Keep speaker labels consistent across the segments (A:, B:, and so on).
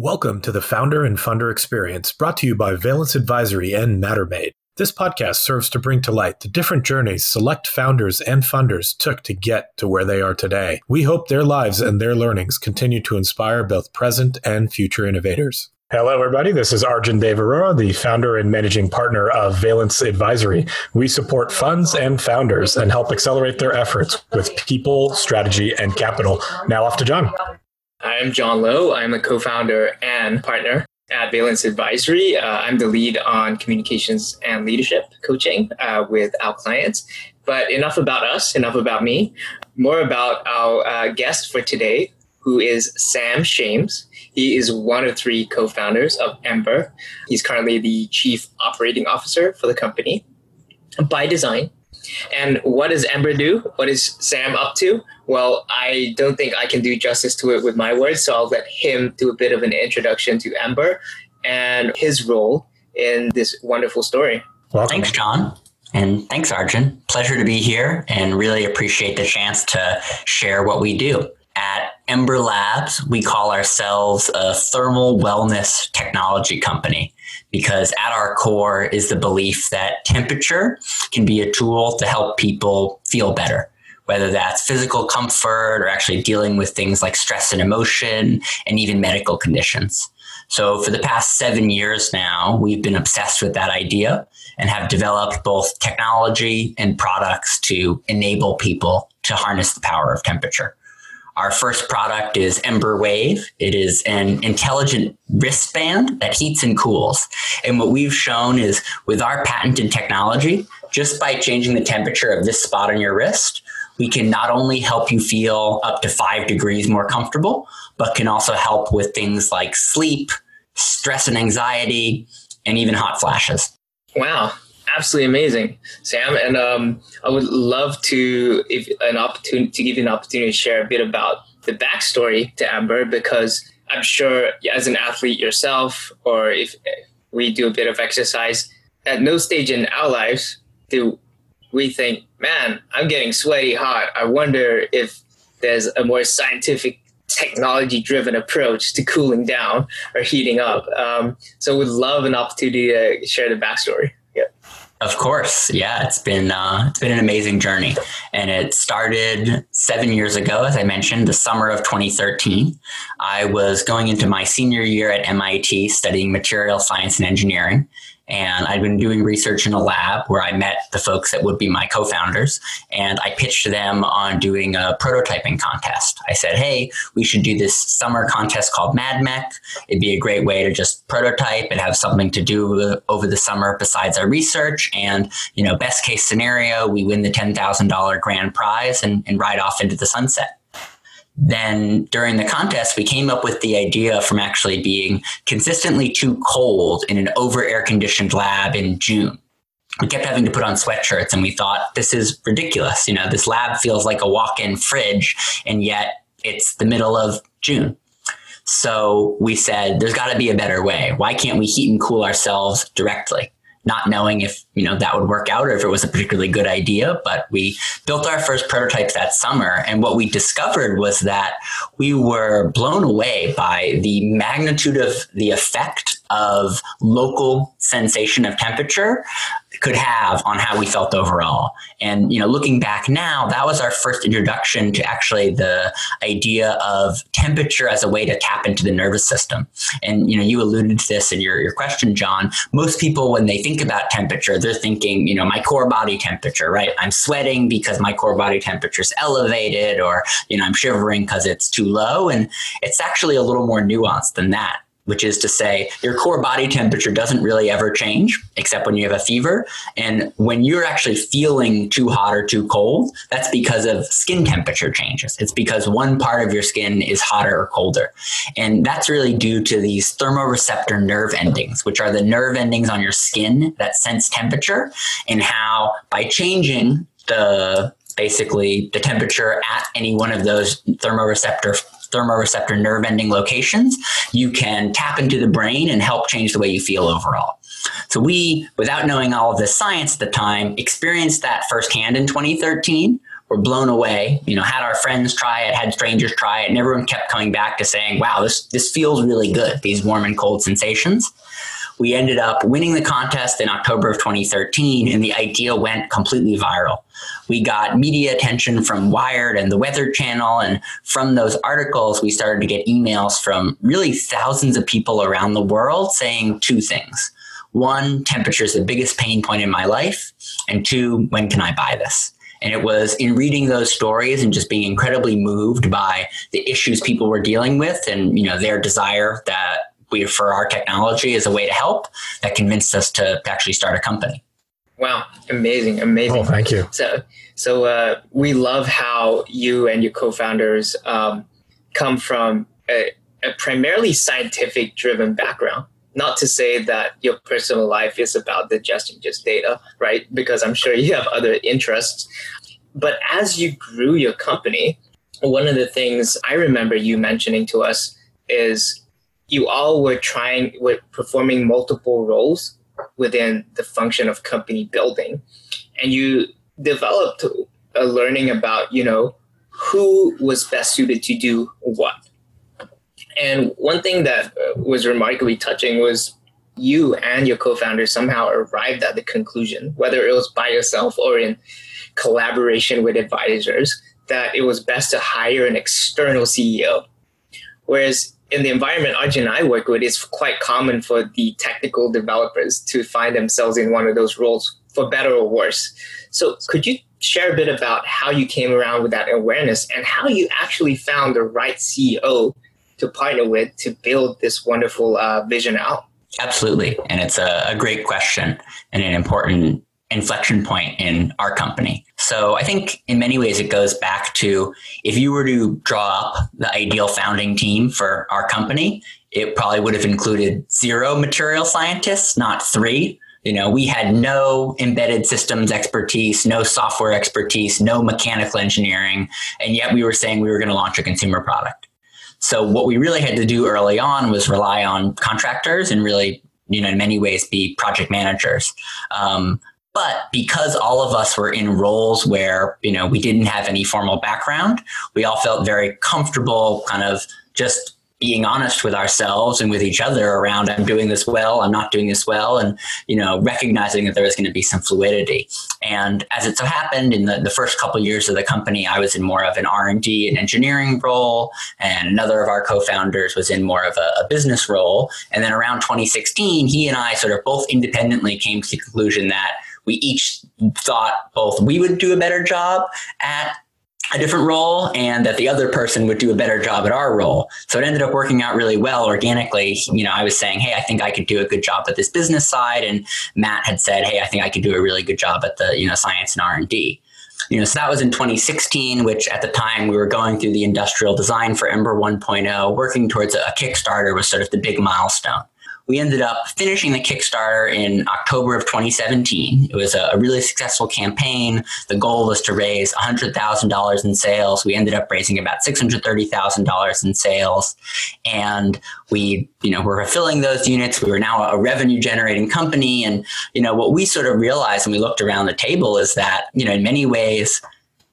A: Welcome to the Founder and Funder Experience, brought to you by Valence Advisory and Mattermade. This podcast serves to bring to light the different journeys select founders and funders took to get to where they are today. We hope their lives and their learnings continue to inspire both present and future innovators. Hello, everybody. This is Arjun Devarora, the founder and managing partner of Valence Advisory. We support funds and founders and help accelerate their efforts with people, strategy, and capital. Now off to John.
B: I'm John Lowe. I'm a co-founder and partner at Valence Advisory. Uh, I'm the lead on communications and leadership coaching uh, with our clients. But enough about us, enough about me. More about our uh, guest for today, who is Sam Shames. He is one of three co-founders of Embr. He's currently the chief operating officer for the company. By design, and what does Embr do? What is Sam up to? Well, I don't think I can do justice to it with my words, so I'll let him do a bit of an introduction to Embr and his role in this wonderful story.
C: Welcome. Thanks, John. And thanks, Arjun. Pleasure to be here and really appreciate the chance to share what we do. At Embr Labs, we call ourselves a thermal wellness technology company because at our core is the belief that temperature can be a tool to help people feel better, whether that's physical comfort or actually dealing with things like stress and emotion and even medical conditions. So for the past seven years now, we've been obsessed with that idea and have developed both technology and products to enable people to harness the power of temperature. Our first product is Embr Wave. It is an intelligent wristband that heats and cools. And what we've shown is with our patented technology, just by changing the temperature of this spot on your wrist, we can not only help you feel up to five degrees more comfortable, but can also help with things like sleep, stress and anxiety, and even hot flashes.
B: Wow absolutely amazing, Sam. And um, I would love to, if an opportunity to give you an opportunity to share a bit about the backstory to Embr because I'm sure as an athlete yourself, or if we do a bit of exercise, at no stage in our lives do we think, man, I'm getting sweaty hot. I wonder if there's a more scientific technology driven approach to cooling down or heating up. Um, so would love an opportunity to share the backstory. Yeah.
C: Of course, yeah, it's been uh, it's been an amazing journey, and it started seven years ago, as I mentioned, the summer of 2013. I was going into my senior year at MIT studying material science and engineering, and I'd been doing research in a lab where I met the folks that would be my co founders. And I pitched them on doing a prototyping contest. I said, hey, we should do this summer contest called MADMEC. It'd be a great way to just prototype and have something to do over the summer besides our research. And, you know, best case scenario, we win the $10,000 grand prize and, and ride off into the sunset then during the contest, we came up with the idea from actually being consistently too cold in an over air conditioned lab in June. We kept having to put on sweatshirts and we thought, this is ridiculous. You know, this lab feels like a walk in fridge, and yet it's the middle of June. So we said, there's got to be a better way. Why can't we heat and cool ourselves directly? Not knowing if you know that would work out or if it was a particularly good idea but we built our first prototypes that summer. And what we discovered was that we were blown away by the magnitude of the effect of local sensation of temperature could have on how we felt overall. And you know, looking back now, that was our first introduction to actually the idea of temperature as a way to tap into the nervous system. And you know, you alluded to this in your, your question, John. Most people, when they think about temperature, they're thinking, you know, my core body temperature, right? I'm sweating because my core body temperature is elevated, or you know, I'm shivering because it's too low. And it's actually a little more nuanced than that which is to say your core body temperature doesn't really ever change except when you have a fever. And when you're actually feeling too hot or too cold, that's because of skin temperature changes. It's because one part of your skin is hotter or colder. And that's really due to these thermoreceptor nerve endings, which are the nerve endings on your skin that sense temperature and how by changing the basically the temperature at any one of those thermoreceptor thermoreceptor nerve ending locations, you can tap into the brain and help change the way you feel overall. So we, without knowing all of this science at the time, experienced that firsthand in 2013 were blown away. You know, had our friends try it, had strangers try it, and everyone kept coming back to saying, "Wow, this this feels really good." These warm and cold sensations. We ended up winning the contest in October of 2013, and the idea went completely viral. We got media attention from Wired and the Weather Channel, and from those articles, we started to get emails from really thousands of people around the world saying two things. One, temperature is the biggest pain point in my life. And two, when can I buy this? And it was in reading those stories and just being incredibly moved by the issues people were dealing with and, you know, their desire that we for our technology as a way to help that convinced us to, to actually start a company.
B: Wow, amazing, amazing.
A: Oh, thank you.
B: So, so uh, we love how you and your co-founders um, come from a, a primarily scientific driven background. Not to say that your personal life is about digesting just data, right? Because I'm sure you have other interests. But as you grew your company, one of the things I remember you mentioning to us is you all were trying were performing multiple roles within the function of company building and you developed a learning about you know who was best suited to do what and one thing that uh, was remarkably touching was you and your co-founder somehow arrived at the conclusion whether it was by yourself or in collaboration with advisors that it was best to hire an external ceo whereas in the environment Arjun and I work with, it's quite common for the technical developers to find themselves in one of those roles, for better or worse. So, could you share a bit about how you came around with that awareness and how you actually found the right CEO to partner with to build this wonderful uh, vision out?
C: Absolutely. And it's a, a great question and an important inflection point in our company. So I think in many ways it goes back to if you were to draw up the ideal founding team for our company, it probably would have included zero material scientists, not three. You know, we had no embedded systems expertise, no software expertise, no mechanical engineering, and yet we were saying we were going to launch a consumer product. So what we really had to do early on was rely on contractors and really, you know, in many ways be project managers. Um, but because all of us were in roles where, you know, we didn't have any formal background, we all felt very comfortable kind of just being honest with ourselves and with each other around I'm doing this well, I'm not doing this well, and you know, recognizing that there is going to be some fluidity. And as it so happened, in the, the first couple of years of the company, I was in more of an R and D and engineering role, and another of our co-founders was in more of a, a business role. And then around 2016, he and I sort of both independently came to the conclusion that we each thought both we would do a better job at a different role and that the other person would do a better job at our role. So it ended up working out really well organically. You know, I was saying, Hey, I think I could do a good job at this business side. And Matt had said, Hey, I think I could do a really good job at the, you know, science and R and D. You know, so that was in 2016, which at the time we were going through the industrial design for Embr 1.0, working towards a Kickstarter was sort of the big milestone we ended up finishing the Kickstarter in October of 2017. It was a, really successful campaign. The goal was to raise $100,000 in sales. We ended up raising about $630,000 in sales. And we, you know, were fulfilling those units. We were now a revenue generating company. And, you know, what we sort of realized when we looked around the table is that, you know, in many ways,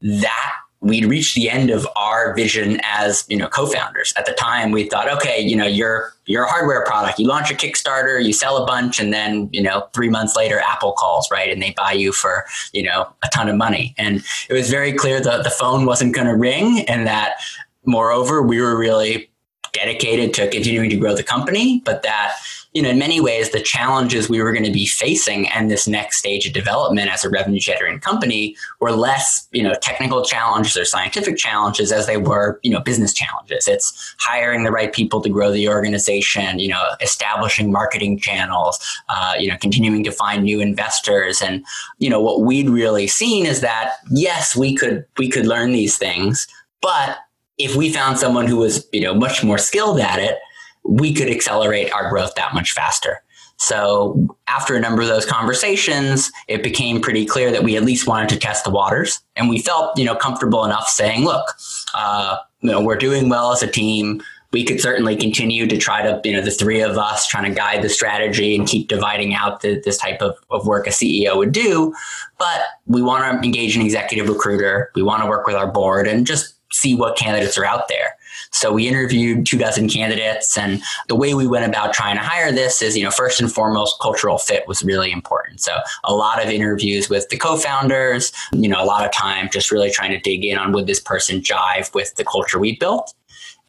C: that we'd reached the end of our vision as you know co-founders. At the time we thought okay you know you're you're a hardware product. You launch a kickstarter you sell a bunch and then you know three months later apple calls right? And they buy you for you know a ton of money. And it was very clear that the phone wasn't going to ring and that moreover we were really dedicated to continuing to grow the company but that you know, in many ways, the challenges we were going to be facing and this next stage of development as a revenue generating company were less, you know, technical challenges or scientific challenges as they were, you know, business challenges. It's hiring the right people to grow the organization, you know, establishing marketing channels, uh, you know, continuing to find new investors. And, you know, what we'd really seen is that, yes, we could, we could learn these things, but if we found someone who was, you know, much more skilled at it, we could accelerate our growth that much faster. So after a number of those conversations, it became pretty clear that we at least wanted to test the waters, and we felt you know comfortable enough saying, "Look, uh, you know, we're doing well as a team. we could certainly continue to try to, you know, the three of us trying to guide the strategy and keep dividing out the, this type of, of work a CEO would do. But we want to engage an executive recruiter. We want to work with our board and just see what candidates are out there. So we interviewed two dozen candidates and the way we went about trying to hire this is, you know, first and foremost, cultural fit was really important. So a lot of interviews with the co-founders, you know, a lot of time just really trying to dig in on would this person jive with the culture we built.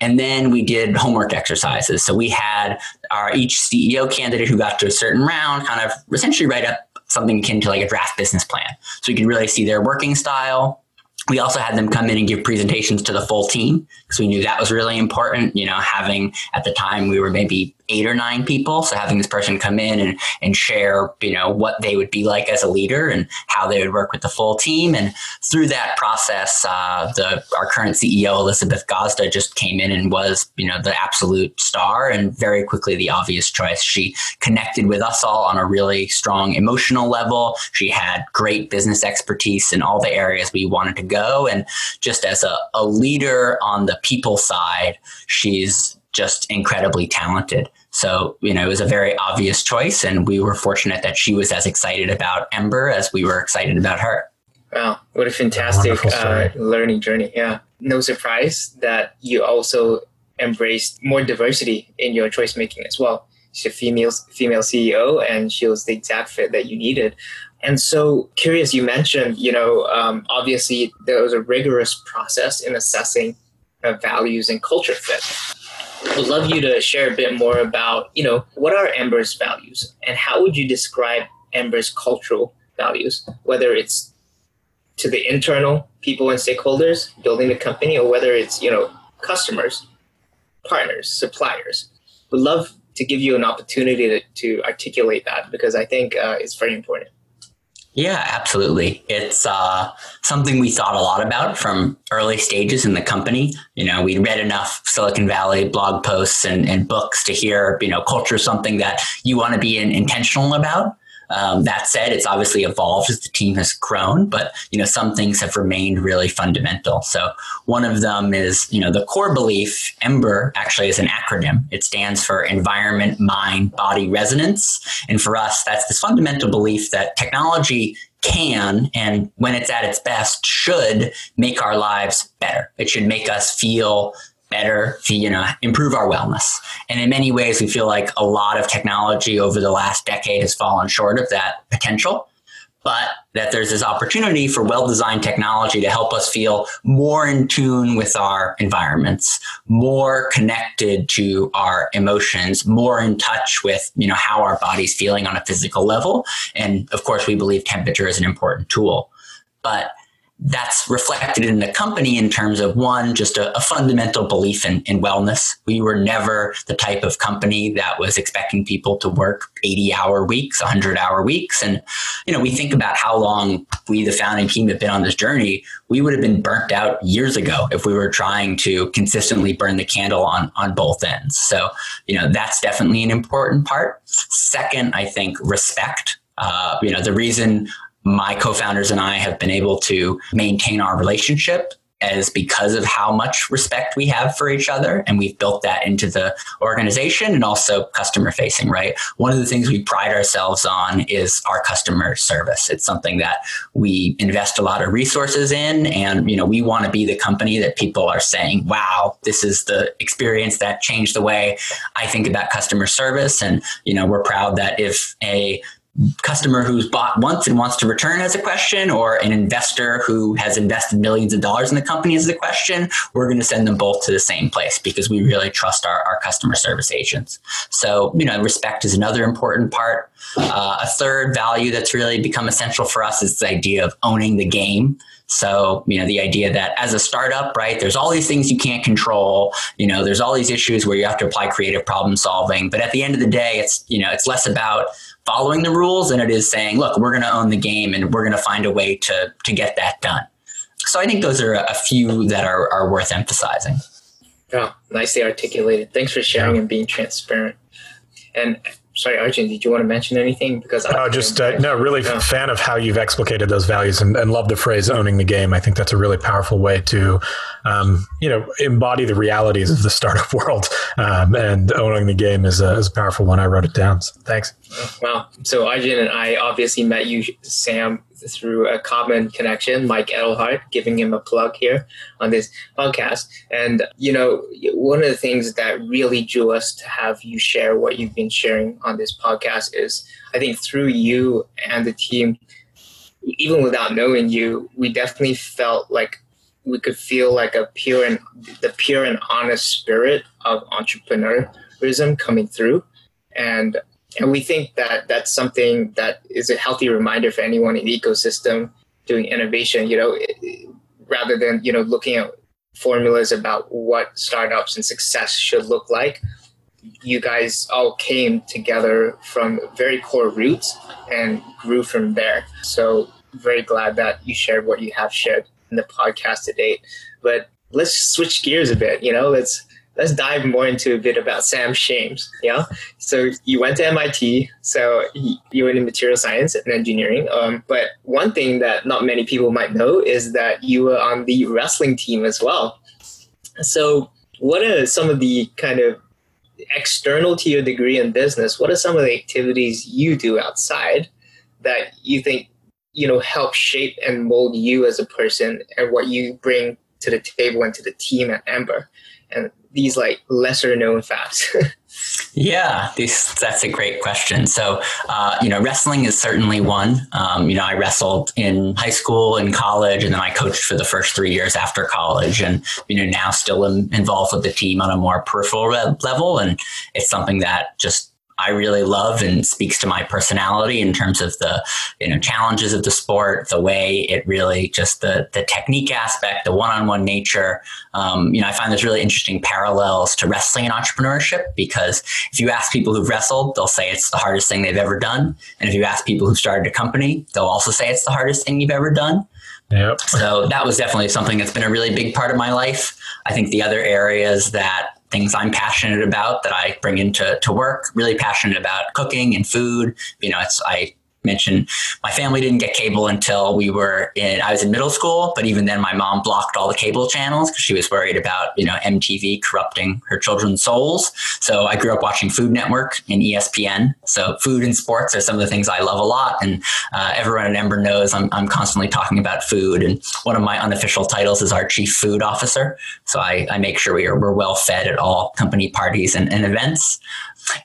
C: And then we did homework exercises. So we had our each CEO candidate who got to a certain round kind of essentially write up something akin to like a draft business plan. So we could really see their working style, we also had them come in and give presentations to the full team because we knew that was really important. You know, having at the time we were maybe eight or nine people. So having this person come in and, and share, you know, what they would be like as a leader and how they would work with the full team. And through that process, uh, the our current CEO, Elizabeth Gazda, just came in and was, you know, the absolute star and very quickly the obvious choice. She connected with us all on a really strong emotional level. She had great business expertise in all the areas we wanted to go. And just as a, a leader on the people side, she's just incredibly talented. So, you know, it was a very obvious choice. And we were fortunate that she was as excited about Embr as we were excited about her.
B: Wow, what a fantastic uh, learning journey. Yeah. No surprise that you also embraced more diversity in your choice making as well. She's a female, female CEO and she was the exact fit that you needed. And so curious, you mentioned, you know, um, obviously there was a rigorous process in assessing values and culture fit would love you to share a bit more about, you know, what are Embr's values and how would you describe Embr's cultural values, whether it's to the internal people and stakeholders building the company or whether it's, you know, customers, partners, suppliers. Would love to give you an opportunity to, to articulate that because I think uh, it's very important.
C: Yeah, absolutely. It's uh, something we thought a lot about from early stages in the company. You know, we read enough Silicon Valley blog posts and, and books to hear, you know, culture is something that you want to be intentional about. Um, that said, it's obviously evolved as the team has grown, but you know some things have remained really fundamental. So one of them is you know the core belief. Embr actually is an acronym. It stands for Environment, Mind, Body, Resonance, and for us, that's this fundamental belief that technology can and when it's at its best should make our lives better. It should make us feel better to you know improve our wellness. And in many ways we feel like a lot of technology over the last decade has fallen short of that potential but that there's this opportunity for well-designed technology to help us feel more in tune with our environments more connected to our emotions more in touch with you know how our body's feeling on a physical level. And of course we believe temperature is an important tool. But that's reflected in the company in terms of one, just a, a fundamental belief in, in, wellness. We were never the type of company that was expecting people to work 80 hour weeks, 100 hour weeks. And, you know, we think about how long we, the founding team, have been on this journey. We would have been burnt out years ago if we were trying to consistently burn the candle on, on both ends. So, you know, that's definitely an important part. Second, I think respect. Uh, you know, the reason my co-founders and I have been able to maintain our relationship as because of how much respect we have for each other and we've built that into the organization and also customer facing right? One of the things we pride ourselves on is our customer service. It's something that we invest a lot of resources in and you know we want to be the company that people are saying wow this is the experience that changed the way i think about customer service. And you know we're proud that if a customer who's bought once and wants to return has a question or an investor who has invested millions of dollars in the company has a question, we're going to send them both to the same place because we really trust our, our customer service agents. So, you know, respect is another important part. Uh, a third value that's really become essential for us is the idea of owning the game. So, you know, the idea that as a startup, right, there's all these things you can't control. You know, there's all these issues where you have to apply creative problem solving. But at the end of the day, it's, you know, it's less about following the rules than it is saying, look, we're going to own the game and we're going to find a way to, to get that done. So I think those are a few that are, are worth emphasizing.
B: Oh, nicely articulated. Thanks for sharing and being transparent. And sorry, Arjun, did you want to mention anything? Because
A: I just uh, no, really fan of how you've explicated those values and, and love the phrase "owning the game." I think that's a really powerful way to, um, you know, embody the realities of the startup world. Um, and owning the game is a, is a powerful one. I wrote it down. So thanks.
B: Well, so Arjun and I obviously met you, Sam, through a common connection, Mike Edelhart, giving him a plug here on this podcast. And, you know, one of the things that really drew us to have you share what you've been sharing on this podcast is I think through you and the team, even without knowing you, we definitely felt like we could feel like a pure and the pure and honest spirit of entrepreneurism coming through. And and we think that that's something that is a healthy reminder for anyone in the ecosystem doing innovation, you know, rather than, you know, looking at formulas about what startups and success should look like. You guys all came together from very core roots and grew from there. So very glad that you shared what you have shared in the podcast to date. But let's switch gears a bit, you know, let's let's dive more into a bit about Sam Shames. Yeah. So you went to MIT. So you were in material science and engineering. Um, but one thing that not many people might know is that you were on the wrestling team as well. So what are some of the kind of external to your degree in business? What are some of the activities you do outside that you think you know help shape and mold you as a person and what you bring to the table and to the team at Embr? And these like lesser known facts?
C: yeah, this, that's a great question. So, uh, you know, wrestling is certainly one. Um, you know, I wrestled in high school and college, and then I coached for the first three years after college, and you know, now still am involved with the team on a more peripheral level, and it's something that just I really love and speaks to my personality in terms of the you know challenges of the sport, the way it really just the the technique aspect, the one on one nature. Um, you know, I find there's really interesting parallels to wrestling and entrepreneurship because if you ask people who've wrestled, they'll say it's the hardest thing they've ever done, and if you ask people who've started a company, they'll also say it's the hardest thing you've ever done. Yep. So that was definitely something that's been a really big part of my life. I think the other areas that things I'm passionate about that I bring into to work. Really passionate about cooking and food. You know, it's I mention my family didn't get cable until we were in I was in middle school, but even then my mom blocked all the cable channels because she was worried about, you know, MTV corrupting her children's souls. So I grew up watching Food Network and ESPN. So food and sports are some of the things I love a lot. And uh, everyone at Embr knows I'm, I'm constantly talking about food. And one of my unofficial titles is our chief food officer. So I, I make sure we are, we're well fed at all company parties and, and events.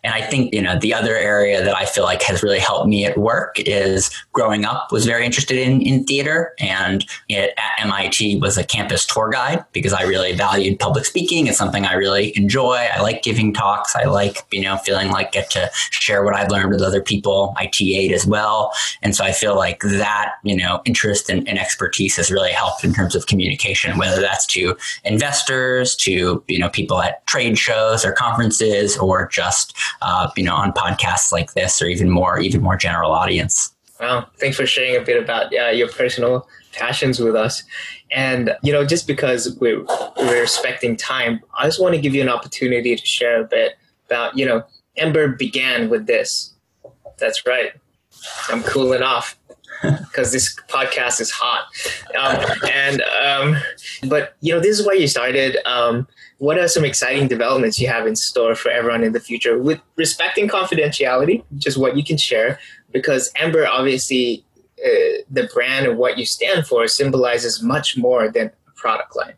C: And I think, you know, the other area that I feel like has really helped me at work is growing up was very interested in, in theater and it, at MIT was a campus tour guide because I really valued public speaking. It's something I really enjoy. I like giving talks. I like, you know, feeling like get to share what I've learned with other people. I T8 as well. And so I feel like that, you know, interest and, and expertise has really helped in terms of communication, whether that's to investors, to, you know, people at trade shows or conferences or just uh, you know, on podcasts like this or even more, even more general audience.
B: Wow. Thanks for sharing a bit about uh, your personal passions with us. And, you know, just because we're, we're respecting time, I just want to give you an opportunity to share a bit about, you know, Embr began with this. That's right. I'm cooling off because this podcast is hot. Um, and, um, but, you know, this is why you started. Um, what are some exciting developments you have in store for everyone in the future with respecting confidentiality, just what you can share? Because Embr, obviously, uh, the brand and what you stand for symbolizes much more than a product line.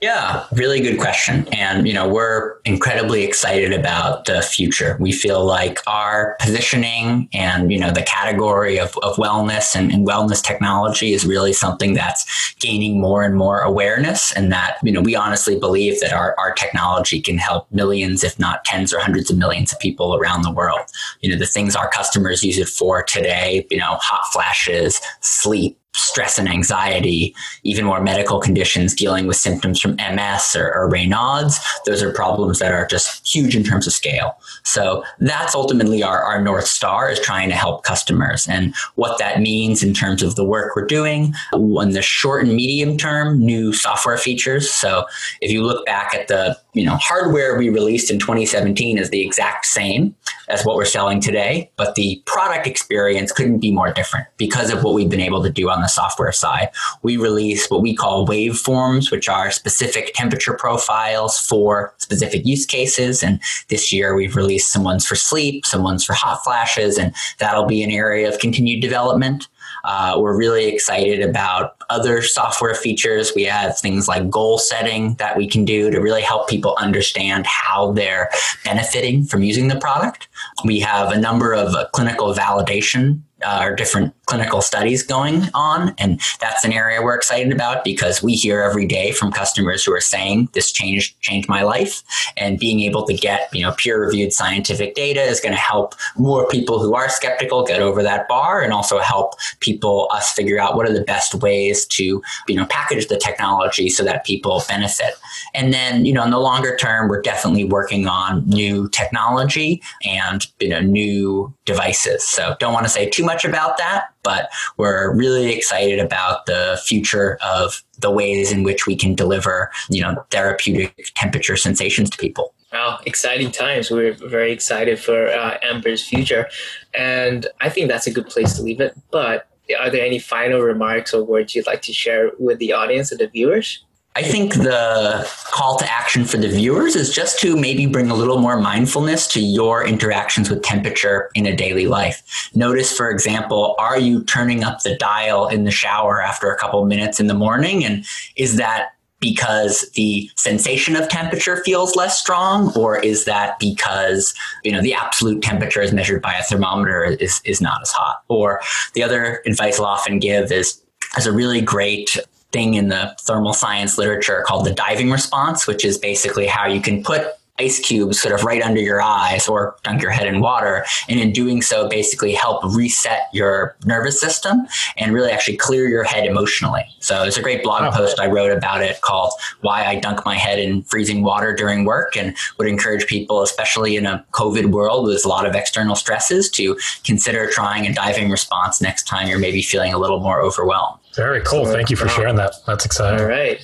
C: Yeah, really good question. And, you know, we're incredibly excited about the future. We feel like our positioning and, you know, the category of, of wellness and, and wellness technology is really something that's gaining more and more awareness. And that, you know, we honestly believe that our, our technology can help millions, if not tens or hundreds of millions of people around the world. You know, the things our customers use it for today, you know, hot flashes, sleep, stress and anxiety, even more medical conditions dealing with symptoms from MS or, or, Raynaud's. Those are problems that are just huge in terms of scale. So that's ultimately our, our North Star is trying to help customers and what that means in terms of the work we're doing in the short and medium term, new software features. So if you look back at the you know hardware we released in 2017 is the exact same as what we're selling today, but the product experience couldn't be more different because of what we've been able to do on the software side. We release what we call waveforms, which are specific temperature profiles for specific use cases. And this year we've released some ones for sleep, some ones for hot flashes, and that'll be an area of continued development. Uh, we're really excited about other software features. We have things like goal setting that we can do to really help people understand how they're benefiting from using the product. We have a number of uh, clinical validation uh, or different clinical studies going on. And that's an area we're excited about because we hear every day from customers who are saying this changed changed my life. And being able to get, you know, peer reviewed scientific data is going to help more people who are skeptical get over that bar and also help people us figure out what are the best ways to, you know, package the technology so that people benefit. And then, you know, in the longer term, we're definitely working on new technology and, you know, new devices. So don't want to say too much about that, but we're really excited about the future of the ways in which we can deliver, you know, therapeutic temperature sensations to people.
B: Wow, exciting times. We're very excited for uh, Embr's future. And I think that's a good place to leave it. But are there any final remarks or words you'd like to share with the audience and the viewers?
C: I think the call to action for the viewers is just to maybe bring a little more mindfulness to your interactions with temperature in a daily life. Notice, for example, are you turning up the dial in the shower after a couple minutes in the morning? And is that because the sensation of temperature feels less strong or is that because you know the absolute temperature as measured by a thermometer is, is not as hot or the other advice i'll often give is as a really great thing in the thermal science literature called the diving response, which is basically how you can put ice cubes sort of right under your eyes or dunk your head in water. And in doing so, basically help reset your nervous system and really actually clear your head emotionally. So there's a great blog oh. post I wrote about it called Why I Dunk My Head in Freezing Water During Work and would encourage people, especially in a COVID world with a lot of external stresses, to consider trying a diving response next time you're maybe feeling a little more overwhelmed.
A: Very cool. So, Thank you for uh, sharing that. That's exciting.
B: All right.